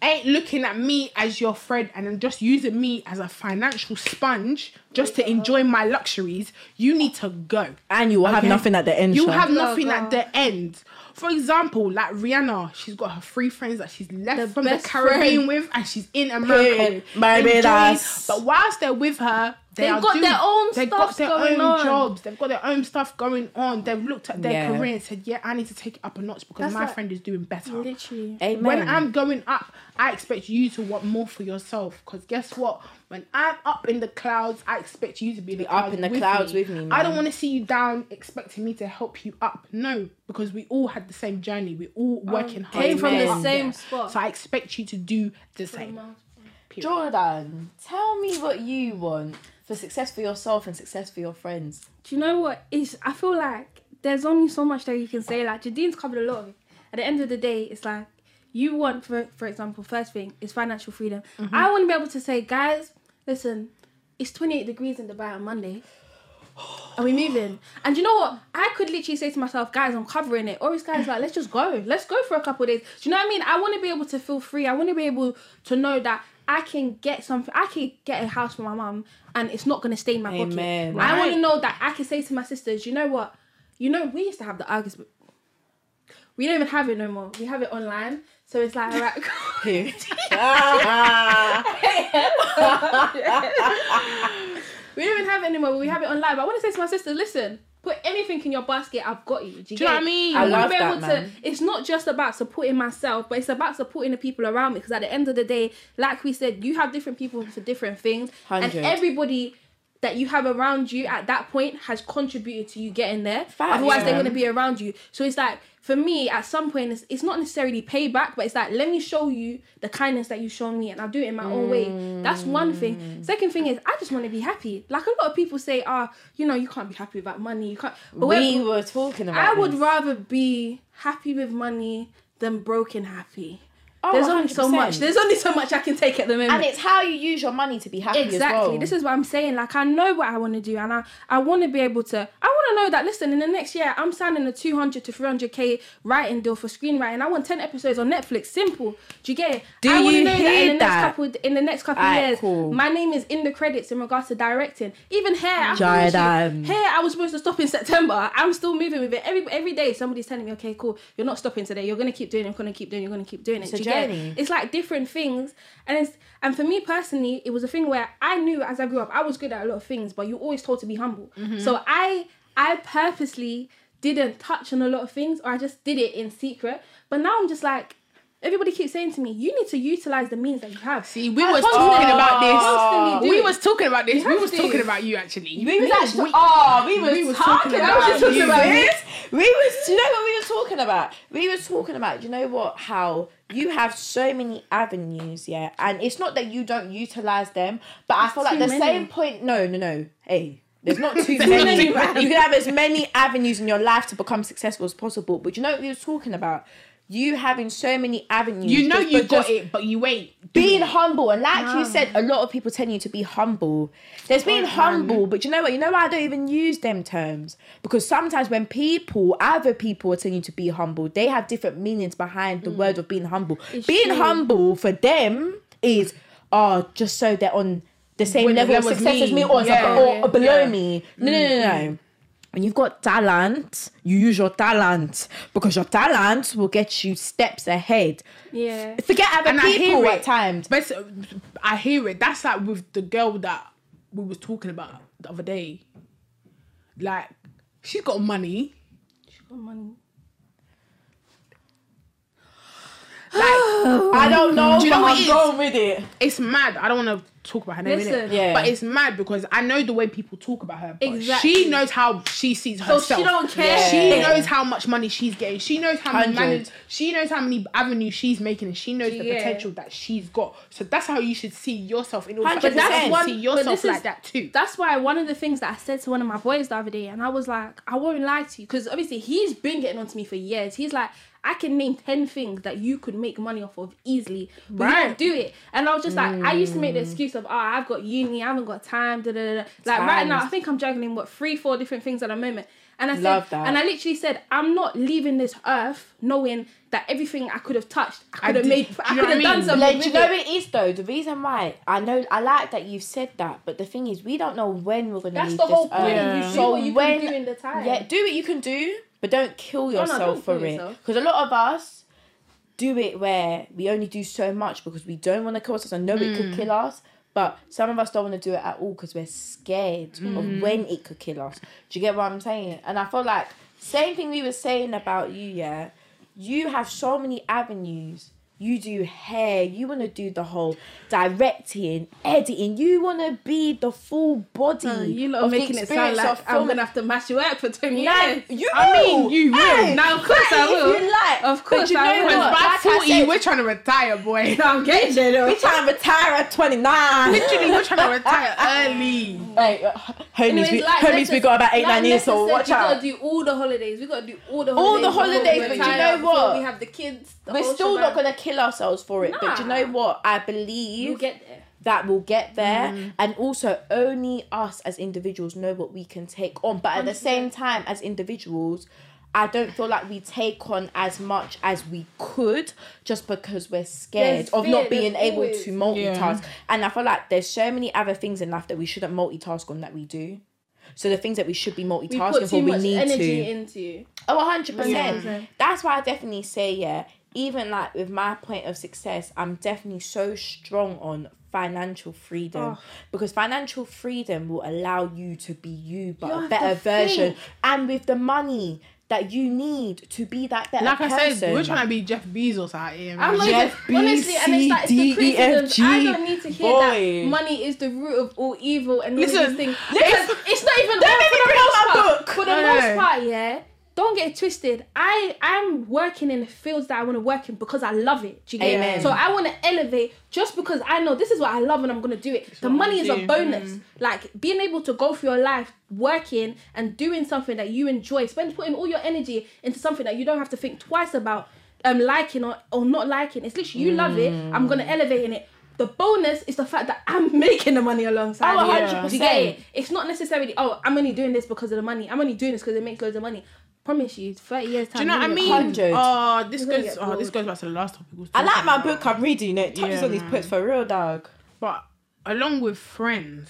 ain't looking at me as your friend and then just using me as a financial sponge just to enjoy my luxuries, you need to go. And you will have nothing at the end. You Sha. have nothing at the end. For example, like Rihanna, she's got her three friends that she's left The from the best Caribbean friend. with, and she's in America. Period. with, enjoying- But whilst they're with her, they They've got doing- their own stuff, They've got their going own on. jobs. They've got their own stuff going on. They've looked at their Yeah. career and said, "Yeah, I need to take it up a notch because That's my like- friend is doing better." Literally. Amen. When I'm going up, I expect you to want more for yourself. Because guess what? When I'm up in the clouds, I expect you to be, the up in the with clouds me. with me, I don't want to see you down, expecting me to help you up. No, because we all had the same journey. We all um, working hard. Came from the same spot. So I expect you to do the same. Jordan, tell me what you want for success for yourself and success for your friends. Do you know what is? I feel like there's only so much that you can say. Like Jadine's covered a lot of it. At the end of the day, it's like you want, for for example, first thing is financial freedom. Mm-hmm. I want to be able to say, guys, listen, it's 28 degrees in Dubai on Monday. Are we moving? And you know what? I could literally say to myself, guys, I'm covering it. Or this guy's like, let's just go. Let's go for a couple of days. Do you know what I mean? I want to be able to feel free. I want to be able to know that I can get something. I can get a house for my mum, and it's not gonna stay in my Amen. pocket. I want to know that I can say to my sisters, you know what? You know, we used to have the arguments. but We don't even have it no more. We have it online. So it's like, all right, we don't even have it anymore. But we have it online. But I want to say to my sisters, listen. Put anything in your basket. I've got you. Do you, Do you get know what I mean? I I love to that, able man. It's not just about supporting myself, but it's about supporting the people around me. Because at the end of the day, like we said, you have different people for different things, Hundred. and everybody that you have around you at that point has contributed to you getting there. Facts, Otherwise, they're yeah. going to be around you. So it's like for me, at some point, it's, it's not necessarily payback, but it's like let me show you the kindness that you've shown me, and I'll do it in my own way. That's one Mm. thing. Second thing is, I just want to be happy. Like a lot of people say, ah, you know, you can't be happy without money. You can't. But we were talking about. I would rather be happy with money than broken happy. Oh, There's only so 100%. much. There's only so much I can take at the moment. and it's how you use your money to be happy Exactly. as well. This is what I'm saying. Like I know what I want to do, and I I want to be able to. I want to know that. Listen, in the next year, I'm signing a 200 to 300k writing deal for screenwriting. I want 10 episodes on Netflix. Simple. Do you get it? Do I you know that hear in the next that? couple in the next couple Alright, years, cool. my name is in the credits in regards to directing. Even hair. Promise. Hair. I was supposed to stop in September. I'm still moving with it. Every every day, somebody's telling me, okay, cool. You're not stopping today. You're gonna keep doing. it. You're gonna keep doing. it. You're gonna keep doing it. It's you get. It's like different things, and it's and for me personally, it was a thing where I knew as I grew up, I was good at a lot of things, but you're always told to be humble. Mm-hmm. So I I purposely didn't touch on a lot of things, or I just did it in secret. But now I'm just like. Everybody keeps saying to me, "You need to utilize the means that you have." See, we I was talking about this. constantly do We was talking about this. We was to. talking about you actually. We was actually. we- oh, we was, we was talking, talking about, you. sis. We was. You know what we were talking about? We was talking about. You know what? How you have so many avenues, yeah, and it's not that you don't utilize them, but I feel like the many. same point. No, no, no. Hey. There's not too many. You can have as many avenues in your life to become successful as possible. But you know what we was talking about? You having so many avenues. You know you got it, but you ain't. being humble and like you said a lot of people tell you to be humble there's being Oh, humble but you know what you know why i don't even use them terms because sometimes when people other people are telling you to be humble they have different meanings behind the word of being humble Mm. It's being true. humble for them is oh just so they're on the same With the level of level as success as me. me or, Yeah, or, yeah, or below yeah. me no no no no when you've got talent, you use your talent because your talent will get you steps ahead. Yeah. Forget other And people it. at times. But I hear it. That's like with the girl that we was talking about the other day. Like, she's got money. She's got money. Like, I don't know. Do you know but what I'm going with it. It's mad. I don't want to talk about her name, Listen. innit? Yeah. But it's mad because I know the way people talk about her. Exactly. She knows how she sees herself. So she don't care. Yeah. She knows how much money she's getting. She knows how many Hundred. manage, She knows how many avenues she's making, and she knows the Yeah. potential that she's got. So that's how you should see yourself. In order Hundred for percent. others to One- see but yourself this is- like that too. That's why one of the things that I said to one of my boys the other day, and I was like, I won't lie to you, because obviously he's been getting on to me for years. He's like, I can name ten things that you could make money off of easily, but you Right. don't do it. And I was just like, I used to make the mm. excuse of, oh, I've got uni, I haven't got time. Da, da, da, da. Like right now, I think I'm juggling what three, four different things at the moment. And I said, that. and I literally said, I'm not leaving this earth knowing that everything I could have touched, I I could have made, I could have done something. Like, do you know what it is though? The reason why I know I like that you've said that, but the thing is, we don't know when we're gonna That's leave the whole point. earth. Yeah. You do So what you when- can do in the time. Yeah, do what you can do, but don't kill no, yourself don't for kill it. Because a lot of us do it where we only do so much because we don't want to kill ourselves. I know it Mm. could kill us, but some of us don't want to do it at all because we're scared Mm. of when it could kill us. Do you get what I'm saying? And I feel like same thing we were saying about you. Yeah, you have so many avenues. You do hair. You want to do the whole directing, editing. You want to be the full body. Uh, you lot are making it sound like I'm gonna have to mash you up for 20 Nah, years. you I mean, will. you will. Hey, Now, of course I will. you like. Of course I will. by Like I 40, said, we're trying to retire, boy. No, I'm getting there though. we trying to retire at 29. Literally, we're trying to retire early. Hey, uh, homies, we, like homies, we got about eight, nine years, so watch we out. gotta do all the holidays. We gotta do all the holidays. All the holidays, but you know what? We have the kids. We're still not gonna kill ourselves for it, but you know what? I believe You'll get there. that we'll get there, Mm. and also only us as individuals know what we can take on. But at the 100%. same time, as individuals, I don't feel like we take on as much as we could just because we're scared There's of fear, not being able always- to multitask. Yeah. And I feel like there's so many other things in life that we shouldn't multitask on that we do. So the things that we should be multitasking put for, we need energy to. into. Oh, 100%. Yeah. That's why I definitely say, yeah, even like with my point of success, I'm definitely so strong on financial freedom Oh. because financial freedom will allow you to be you but You a better version think. and with the money that you need to be that better Like I said, we're trying to be Jeff Bezos out here. Man. I'm not Jeff even, honestly, and it's like it's the B, C, D, F, criticism. I G, don't need to hear boy. that money is the root of all evil and all Listen, these things. listen, it's not even don't that make me for the most my part. book. For the No, no, most part, yeah. Don't get it twisted. I I'm working in the fields that I want to work in because I love it. Do you get Amen. it? So I want to elevate just because I know this is what I love and I'm gonna do it. the money is a bonus. Mm. Like being able to go through your life working and doing something that you enjoy, spend putting all your energy into something that you don't have to think twice about um liking or, or not liking. It's literally you love it. I'm gonna Mm. elevate in it. The bonus is the fact that I'm making the money alongside. Oh, 100%. Do you get it? It's not necessarily oh I'm only doing this because of the money. I'm only doing this because it makes loads of money. Promise you, thirty years time. Do you know what I mean? 100. Oh, ah, this You're gonna goes. get Oh, this bored. goes back to the last topic. we was I like talking my about. book I'm reading. You know, it touches Yeah, on these man. puts for real, dog. But along with friends,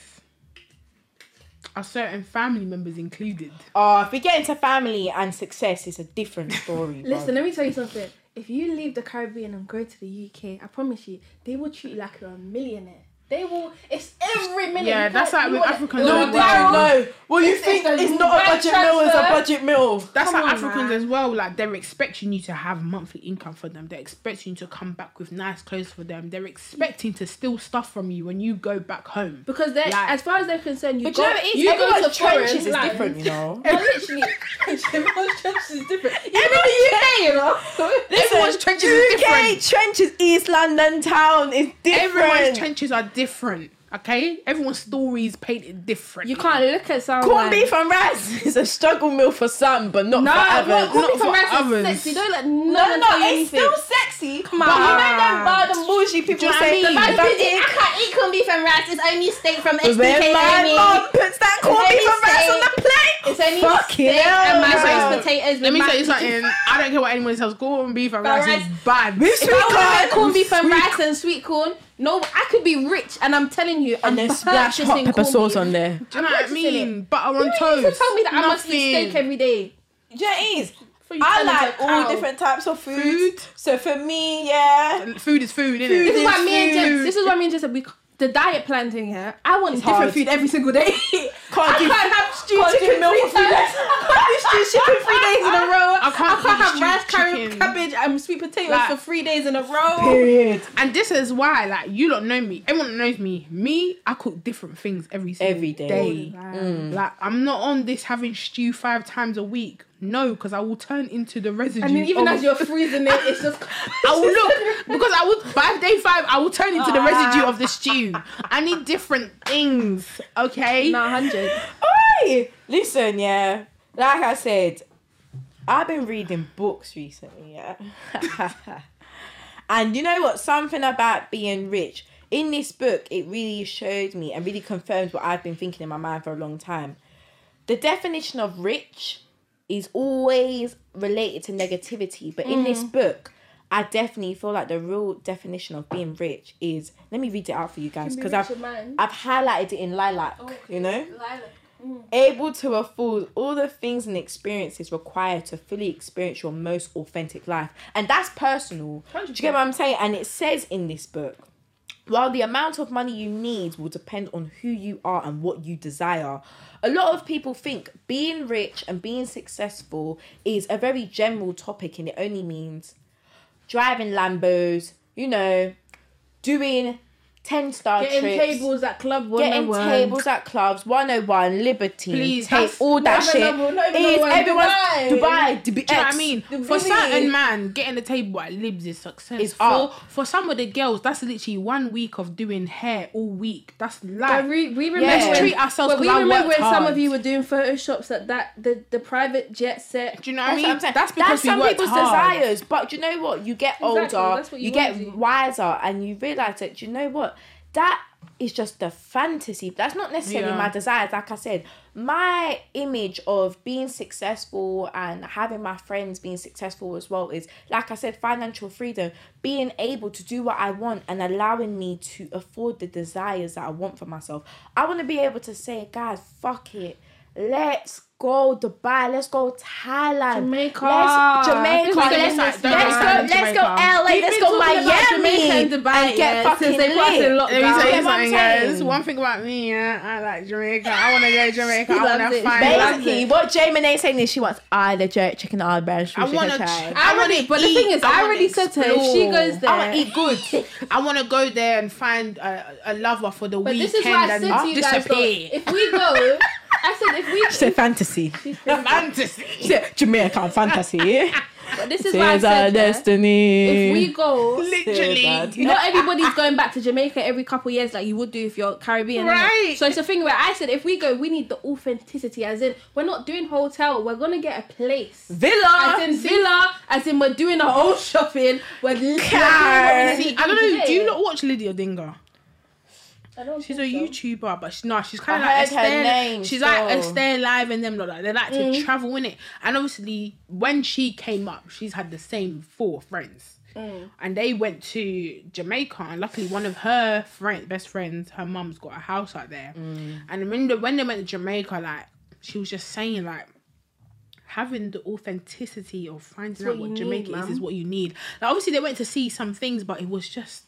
are certain family members included? Oh, if we get into family and success, it's a different story. bro. Listen, let me tell you something. If you leave the Caribbean and go to the UK, I promise you, they will treat you like you're a millionaire. They will. It's every minute. Yeah, that's can't- like with wanna- Africans you as wanna well. borrow. no. Well, you It's- think it's it's, not a bank budget meal, it's a budget meal. That's Come how on, Africans man. as well. Like they're expecting you to have monthly income for them. They're expecting you to come back with nice clothes for them. They're expecting to steal stuff from you when you go back home. Because they, Like- as far as they're concerned, you But go. you know what it is? you go Everyone's to foreign trenches is lands. different, you know. No, literally, everyone's trenches is different. Even in the UK, you know. Everyone's trenches is UK different. trenches, East London town is different. Everyone's trenches are different. Okay, everyone's story is painted different. You can't look at someone. Corned beef and rice is a struggle meal for some, but not No, for others. what? Corned not beef and rice others. is sexy. Don't let no, No, no, it's anything. still sexy. Come on, But you know them bad and bougie people you know what I mean? the But man I can't eat corned beef and rice. It's only steak from When SDK my only. mom puts that corned beef and rice on the plate, It's only Fucking steak hell, and mashed potatoes. Let me tell you something. I don't care what anyone says. Corned beef and rice is bad. If I would have corned beef and rice and sweet corn, no, I could be rich, and I'm telling you, I'm and then splash purchasing hot pepper sauce on there. Do you know what I mean? Butter on You toast. need to tell me that I must eat steak every day. Yeah, it is. I like all cow. different types of foods. Food. So for me, yeah. Food is food, isn't Food This it? is why me and food. Jess. This is why me and Jess said we. The diet plan thing here. I want It's different hard. food every single day. Can't I do- can't have stew can't do chicken milk for three times. I can't do stew chicken three days in a row. I can't do have stew rice, carrot, and sweet potatoes Like- for three days in a row. Period. And this is why, like, you don't know me. Everyone knows me. Me, I cook different things every single Every day. day. Mm. Like, I'm not on this having stew five times a week. No, because I will turn into the residue. And then even of- as you're freezing it, it's just. I will look because I would by day five I will turn into the residue of the stew. I need different things, okay? Nah, hundred. Oi! Listen, yeah. Like I said, I've been reading books recently, yeah. and you know what? Something about being rich. In this book, it really showed me and really confirms what I've been thinking in my mind for a long time. The definition of rich is always related to negativity, but in this book, I definitely feel like the real definition of being rich is. Let me read it out for you guys because I've I've highlighted it in lilac. You know Mm. able to afford all the things and experiences required to fully experience your most authentic life. And that's personal. Do you get what I'm saying? And it says in this book, while the amount of money you need will depend on who you are and what you desire, a lot of people think being rich and being successful is a very general topic and it only means driving Lambos, you know, doing 10 star Getting trips tables at club one oh getting tables at clubs, 101, Liberty, Please, take all that shit. even number- not even Is number one, everyone's Dubai. Dubai, Dubai, Do you know what I mean? The For Billy. certain man, getting a table at Libs is successful. Is art. For some of the girls, that's literally one week of doing hair all week. That's life. we, we remember Let's when, treat ourselves but we 'cause I remember worked when some of you were doing photoshops at that the, the private jet set. Do you know what I mean? what I'm saying. That's because we some worked people's hard. desires. But you know what? You get Exactly, older, you, you get wanna wiser, and you realize that you know what that is just the fantasy. That's not necessarily Yeah. my desires. Like I said, my image of being successful and having my friends being successful as well is like I said, financial freedom, being able to do what I want and allowing me to afford the desires that I want for myself. I want to be able to say, guys, fuck it. Let's go Dubai. Let's go Thailand. Jamaica. Let's, Jamaica. Don't Let's, say- let's, don't go. say Let's Jamaica. go LA. We've let's been go talking about Miami. Jamaica and Dubai, and get yeah, fucking since they put us in lit. lockdown. Let me tell Get you what I'm something, guys. saying? One thing about me, yeah, I like Jamaica. I want to go to Jamaica. She I want loves to it. find. Baby, like, Basically, what Jay Monet saying is she wants either jerk chicken or brown I want to. chicken. I already, but the thing is, I already said to her, if she goes there, I want to eat good. I want to go there and find a, a lover for the But weekend this is why I and said to you guys, though, disappear. if we go, I said if we, She said fantasy. She said Fantasy. She said Jamaican fantasy. but this is why I Says our said yeah, destiny. if we go, Literally. not everybody's going back to Jamaica every couple years like you would do if you're Caribbean. innit? Right. So it's a thing where I said if we go, we need the authenticity. As in, we're not doing hotel. We're gonna get a place. Villa. As in villa, as in we're doing our own shopping. We're, we're doing we Car. need I don't know. Do you not watch Lydia Dinga? I don't She's a so. YouTuber, but she, no, she's kind of like Esther. name she's still. like Esther Live and them. Like that. They like to Mm. travel in it. And obviously, when she came up, she's had the same four friends, Mm. and they went to Jamaica. And luckily, one of her friend, best friends, her mum's got a house out there. Mm. And when the, when they went to Jamaica, like she was just saying, like having the authenticity of finding what out what you Jamaica need, is is what you need. Like obviously, they went to see some things, but it was just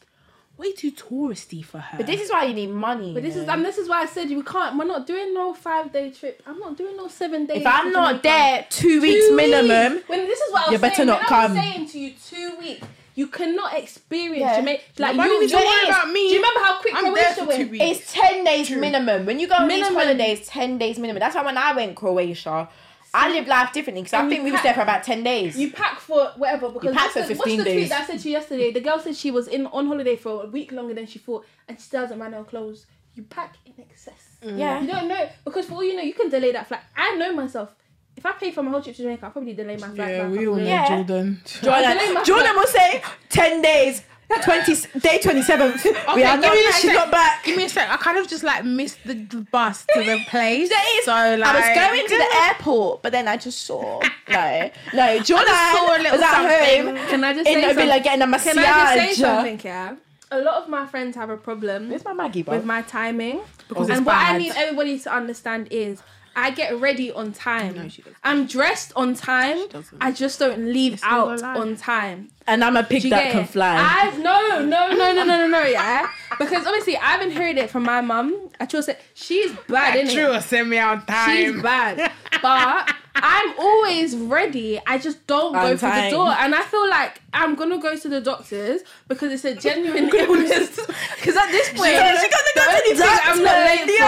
way too touristy for her. But this is why you need money. But this is and this is why I said we can't. We're not doing no five day trip. I'm not doing no seven days. if I'm not there two weeks Two minimum. When this is what I was you better saying, not when I come. was saying to you two weeks. You cannot experience Yeah. Jamaica like Nobody you. needs to you- worry about me. Do you remember how quick I'm there Croatia for two went? weeks. it's ten days True. minimum. When you go on these Minimum. holidays, ten days minimum. That's why when I went Croatia, I lived life differently because I think you we was there for about ten days. You pack for whatever because pack what's for the, 15 what's the days. tweet that I said to you yesterday? The girl said she was in on holiday for a week longer than she thought, and she still hasn't ran her clothes. You pack in excess. Mm. yeah. You don't know because for all you know, you can delay that flight. I know myself. If I pay for my whole trip to Jamaica, I'll probably delay my flight. yeah, by a we couple all know. Yeah. Jordan. Jordan, Jordan flight. will say ten days. 20 day 27th. we are give not, me a she's sec. not back. Give me a sec. I kind of just like missed the, the bus to the place. That is- so like I was going to the airport, but then I just saw no, no. Jordan saw a little was at something. home Can I just in say the villa something? getting a massage. Can I just say something, yeah? A lot of my friends have a problem Where's my Maggie, bro? with my timing. Because and it's what I need everybody to understand is I get ready on time. No, she doesn't. I'm dressed on time. doesn't. I just don't leave It's out a lie. on time. and I'm a pig Do you that get can it? fly. I've no, no, no, no, no, no, no, yeah. Because obviously I've been hearing it from my mum. I just said she's bad, Like, innit? True, send me out time. She's bad. But I'm always ready. I just don't go through the door. And I feel like I'm gonna go to the doctors because it's a genuine illness. Because at this point, She's gonna go to the thing I'm not doctor, late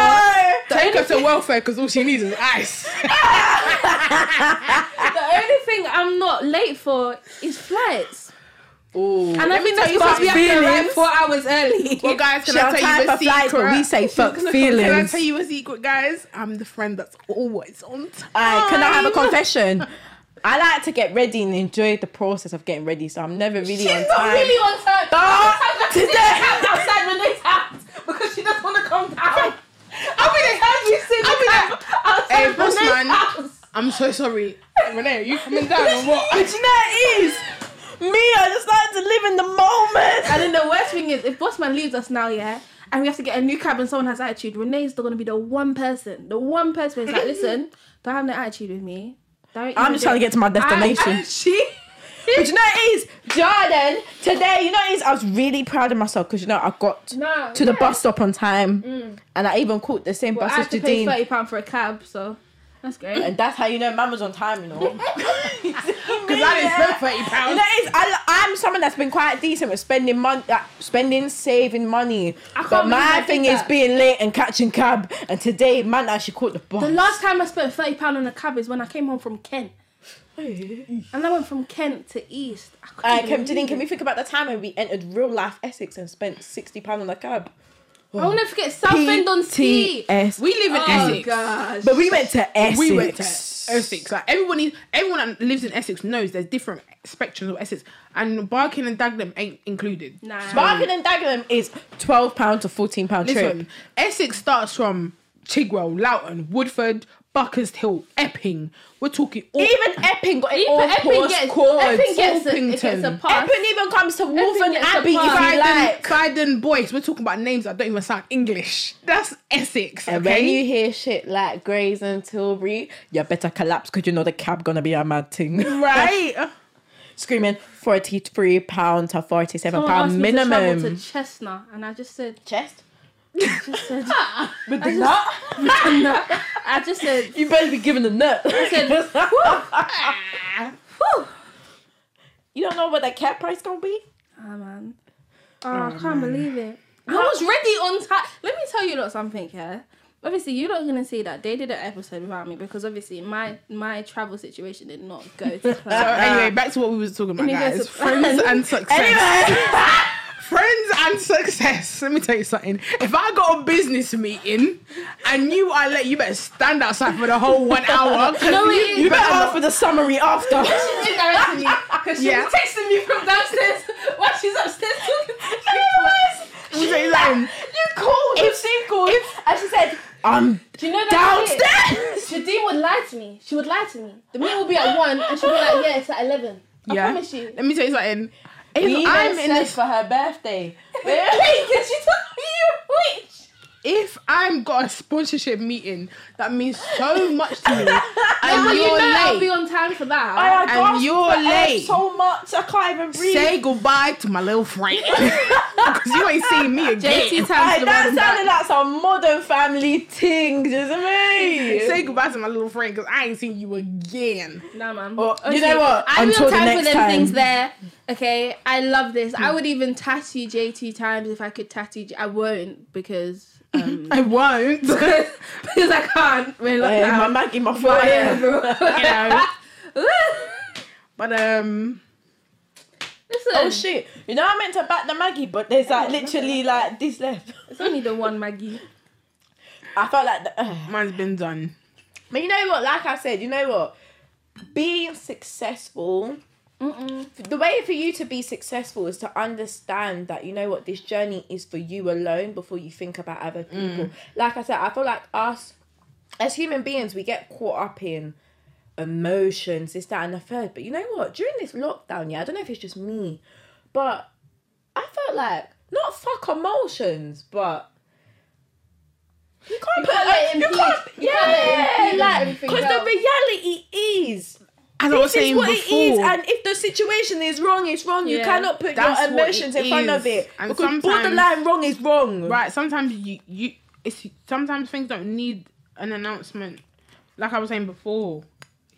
for. Take her to welfare because all she needs is ice. The only thing I'm not late for is flights. Ooh. And I Let me think tell that's you because we to feelings. four hours early. well, guys, can She I tell you a secret? but we say fuck feelings. Can I tell you a secret, guys? I'm the friend that's always on time. Alright, can I have a confession? I like to get ready and enjoy the process of getting ready, so I'm never really She's on not time. really on time. Sometimes I sit today- in the cab outside Renee's house because she doesn't want to come down. I'll be the time you sit in I'll be the cab outside Hey, boss Renee's man. house. I'm so sorry. Renee, are you coming down or what? Do you know what it is? Me, I just like to live in the moment. And then the worst thing is, if Bossman leaves us now, yeah, and we have to get a new cab and someone has attitude, Renee's still gonna be the one person, the one person who's like, listen, don't have no attitude with me. Don't I'm just trying to get to my destination. she. But you know what it is? Jordan, today, you know what it is? I was really proud of myself because, you know, I got No, to the bus stop on time mm. and I even caught the same Well, I bus had as Jadine. thirty pound for a cab, so that's great. And that's how you know man was on time, you know. Because I didn't spend thirty You pounds. know, it's, I, I'm someone that's been quite decent with spending money, like, spending, saving money. But my thing is that. being late and catching cab. And today, man, I actually caught the bus. The last time I spent thirty pound on a cab is when I came home from Kent, and I went from Kent to East. I couldn't Uh, can, Janine, can we think about the time when we entered real life Essex and spent sixty pound on a cab? I will never forget Southend on Sea. PTS. We live in Oh Essex. gosh. But we went to Essex. We went to Essex. Like everybody, everyone that lives in Essex knows there's different spectrums of Essex, and Barking and Dagenham ain't included. Nah. Barking and Dagenham is twelve pound to fourteen pound trip. Listen, Essex starts from Chigwell, Loughton, Woodford, Buckhurst Hill, Epping. We're talking all, Even Epping got Even all Epping gets, postcodes. Epping gets, a, gets a pass. Epping even comes to Waltham gets a Abbey if pass. you Croydon, like. Croydon boys. We're talking about names that don't even sound English. That's Essex. And okay? when you hear shit like Grays and Tilbury, you better collapse because you know the cab gonna be a mad thing. right? Screaming forty three pound to forty seven pound asked pound me to minimum. to Chestnut, and I just said, Chest. Just said, With the nut? I just said, You better be giving a nut. I said, whew. you don't know what that cat price gonna be? Ah man, oh, I can't believe it. I was ready on time. Let me tell you lot something, yeah. Obviously, you're not gonna see that they did an episode without me because obviously my my travel situation did not go to So anyway, back to what we were talking about, Anyway, guys. Friends and success. Anyway. Friends and success. Let me tell you something. If I got a business meeting and you are late, you better stand outside for the whole one hour. No, you, you You better ask for the summary after. She's indirecting me because she Yeah. was texting me from downstairs while she's upstairs talking to. Let me tell you you called. If she called, and she said, "I'm Do you know that downstairs." Shadeen would lie to me. She would lie to me. The meeting will be at one, and she'll be like, "Yeah, it's at 11. I Yeah. promise you." Let me tell you something. If We I'm in this for her birthday. Wait, can she tell me you're rich? If I'm got a sponsorship meeting, that means so much to me. and But you you're know I'll be on time for that. I And you're late. so much I can't even breathe. Say goodbye to my little friend because you ain't seeing me again. JT Aye, times the that one sounded like some modern family thing, just me. Say goodbye to my little friend because I ain't seen you again. Nah, man. Well, you know what? I be Until on the time for them time. things there. Okay, I love this. I hmm. would even tattoo JT times if I could tattoo. J- I won't because um, I won't. because I can't. We're locked Yeah, my down. Maggie, my But foot. yeah, bro. you know. But um, Listen, Oh shit! You know I meant to back the Maggie, but there's like literally like this left. it's only the one Maggie. I felt like, the, uh. mine's been done. but you know what? Like I said, you know what? Being successful, Mm-mm. the way for you to be successful is to understand that you know what this journey is for you alone before you think about other mm. people. Like I said, I feel like us as human beings, we get caught up in emotions, this, that, and the third. But you know what? During this lockdown, yeah, I don't know if it's just me, but I felt like not fuck emotions, but you can't You put can't let it you impede- you can't yeah, because the reality is As I was this is saying what it is, and if the situation is wrong, it's wrong. You cannot put That's your emotions in front of is. it And because sometimes- borderline wrong is wrong. right? Sometimes you you it's sometimes things don't need an announcement. Like I was saying before,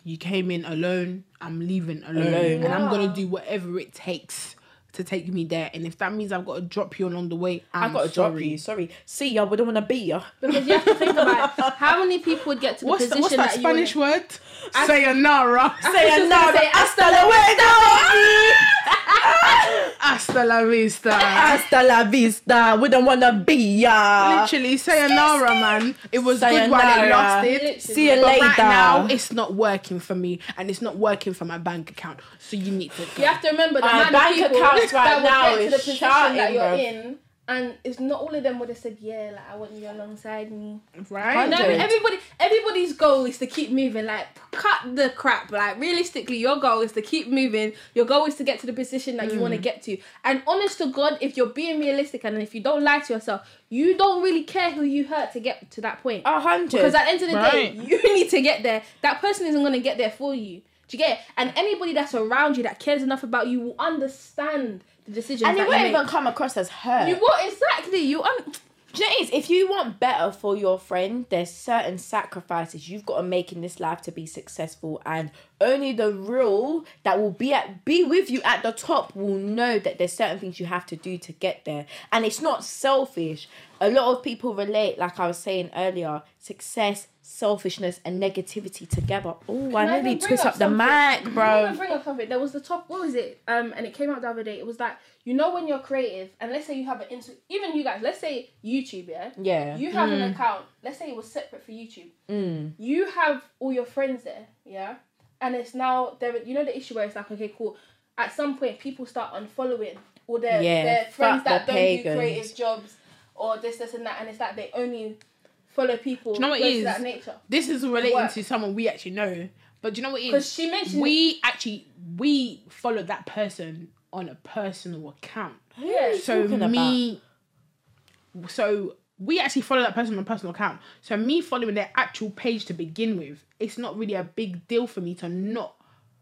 you came in alone. I'm leaving alone, Alone. and I'm gonna ah. do whatever it takes to take me there. And if that means I've got to drop you along the way, I'm I gotta sorry. drop you. Sorry. See, ya, don't wanna be ya. Because you have to think about how many people would get to the What's, the, position what's that that, Spanish you word? Sayonara. Say just another. say, Hasta luego. Hasta la vista. Hasta la vista. We don't wanna be ya. Literally, sayonara, man. It was good while it Sayonara. lasted. Literally. See you But later. right now, it's not working for me, and it's not working for my bank account. So you need to. Go. You have to remember the Our amount bank of people accounts right that now get to is the position shouting, that you're bruv. in, and it's not all of them would have said, "Yeah, like I want you alongside me." right? No, Hundred. everybody, everybody's goal is to keep moving. Like, cut the crap. Like, realistically, your goal is to keep moving. Your goal is to get to the position that you Mm. want to get to. And honest to God, if you're being realistic and if you don't lie to yourself, you don't really care who you hurt to get to that point. A hundred. Because at the end of the day, you need to get there. That person isn't going to get there for you. Do you get it? And anybody that's around you that cares enough about you will understand the decisions and it won't even come across as hurt. You what exactly? You un- Do you know is? If you want better for your friend, there's certain sacrifices you've got to make in this life to be successful, and only the real that will be at be with you at the top will know that there's certain things you have to do to get there, and it's not selfish. A lot of people relate, like I was saying earlier, success, selfishness, and negativity together. Oh, I nearly twist up the something? mic, bro. bring up something? There was the top. What was it? Um, and it came out the other day. It was like you know when you're creative, and let's say you have an ins- even you guys. Let's say YouTube, yeah. Yeah. You have an account. Let's say it was separate for YouTube. Mm. You have all your friends there, yeah. And it's now there. You know the issue where it's like, okay, cool. At some point, people start unfollowing all their Yeah, their friends that the don't do creative jobs or this, this, and that, and it's like they only follow people. Do you know what it is? That nature. This is relating Work. to someone we actually know. But do you know what it Because she mentioned We actually we followed that person on a personal account. Yeah. So me, so we actually follow that person on a personal account. So me following their actual page to begin with, it's not really a big deal for me to not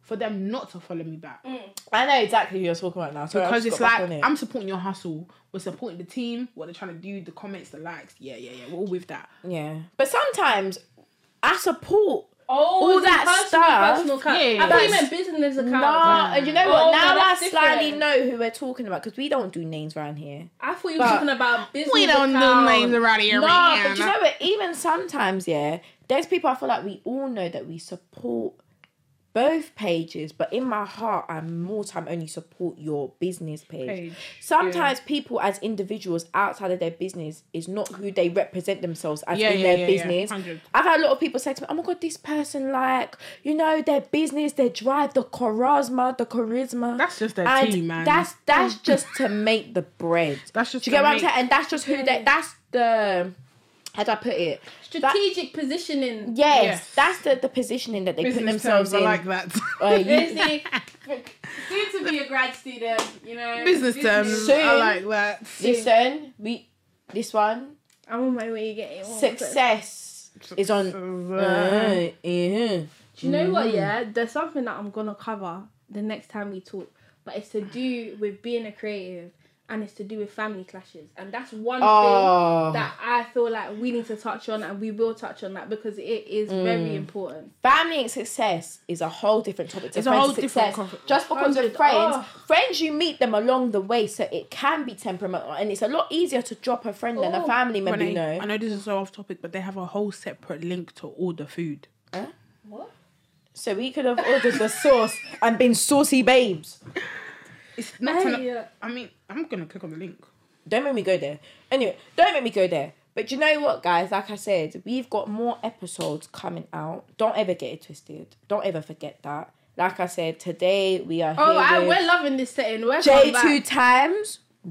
for them not to follow me back mm. I know exactly who you're talking about now. Sorry, because just it's got back like it. I'm supporting your hustle. We're supporting the team. What they're trying to do, the comments, the likes. Yeah, yeah, yeah. We're all with that. yeah, but sometimes I support. Oh, All that personal, stuff. Personal account. Yeah, I thought you that's- meant business account. No, and you know what? Oh, now no, I slightly different. know who we're talking about because we don't do names around here. I thought you But- were talking about business We don't account. do names around here. No, man. but you know what? Even sometimes, yeah, there's people I feel like we all know that we support both pages, but in my heart, I more time only support your business page. Page, Sometimes people as individuals outside of their business is not who they represent themselves as Yeah, in yeah, their yeah, yeah, business. 100. I've had a lot of people say to me, "Oh my god, this person like you know their business, their drive, the charisma, the charisma." That's just their and team, man. That's that's just to make the bread. That's just Do you get what I'm saying? And that's just who they. That's the. How do I put it? Strategic positioning. Yes, Yes. that's the, the positioning that they put themselves terms, in. I like that. Uh, you- Basically, soon to be a grad student, you know. Business terms, Soon. I like that. listen, we this one I'm on my way to get it. success is on. Uh, yeah. Do you know what? Mm. Yeah, there's something that I'm gonna cover the next time we talk, but it's to do with being a creative, and it's to do with family clashes, and that's one Oh. thing that I feel like we need to touch on, and we will touch on that because it is Mm. very important. Family and success is a whole different topic. to It's a whole and different success. conf- Just because of friends, oh. friends you meet them along the way, so it can be temperamental, and it's a lot easier to drop a friend than a Oh. family member. Renee, You know, I know this is so off topic, but they have a whole separate link to all the food. What? so we could have ordered the sauce and been saucy babes. It's not. Hey, uh, I mean, I'm gonna click on the link. Don't make me go there. Anyway, don't make me go there. But you know what, guys? Like I said, we've got more episodes coming out. Don't ever get it twisted. Don't ever forget that. Like I said, today we are oh, here Oh, I, with we're loving this setting. We're J two times.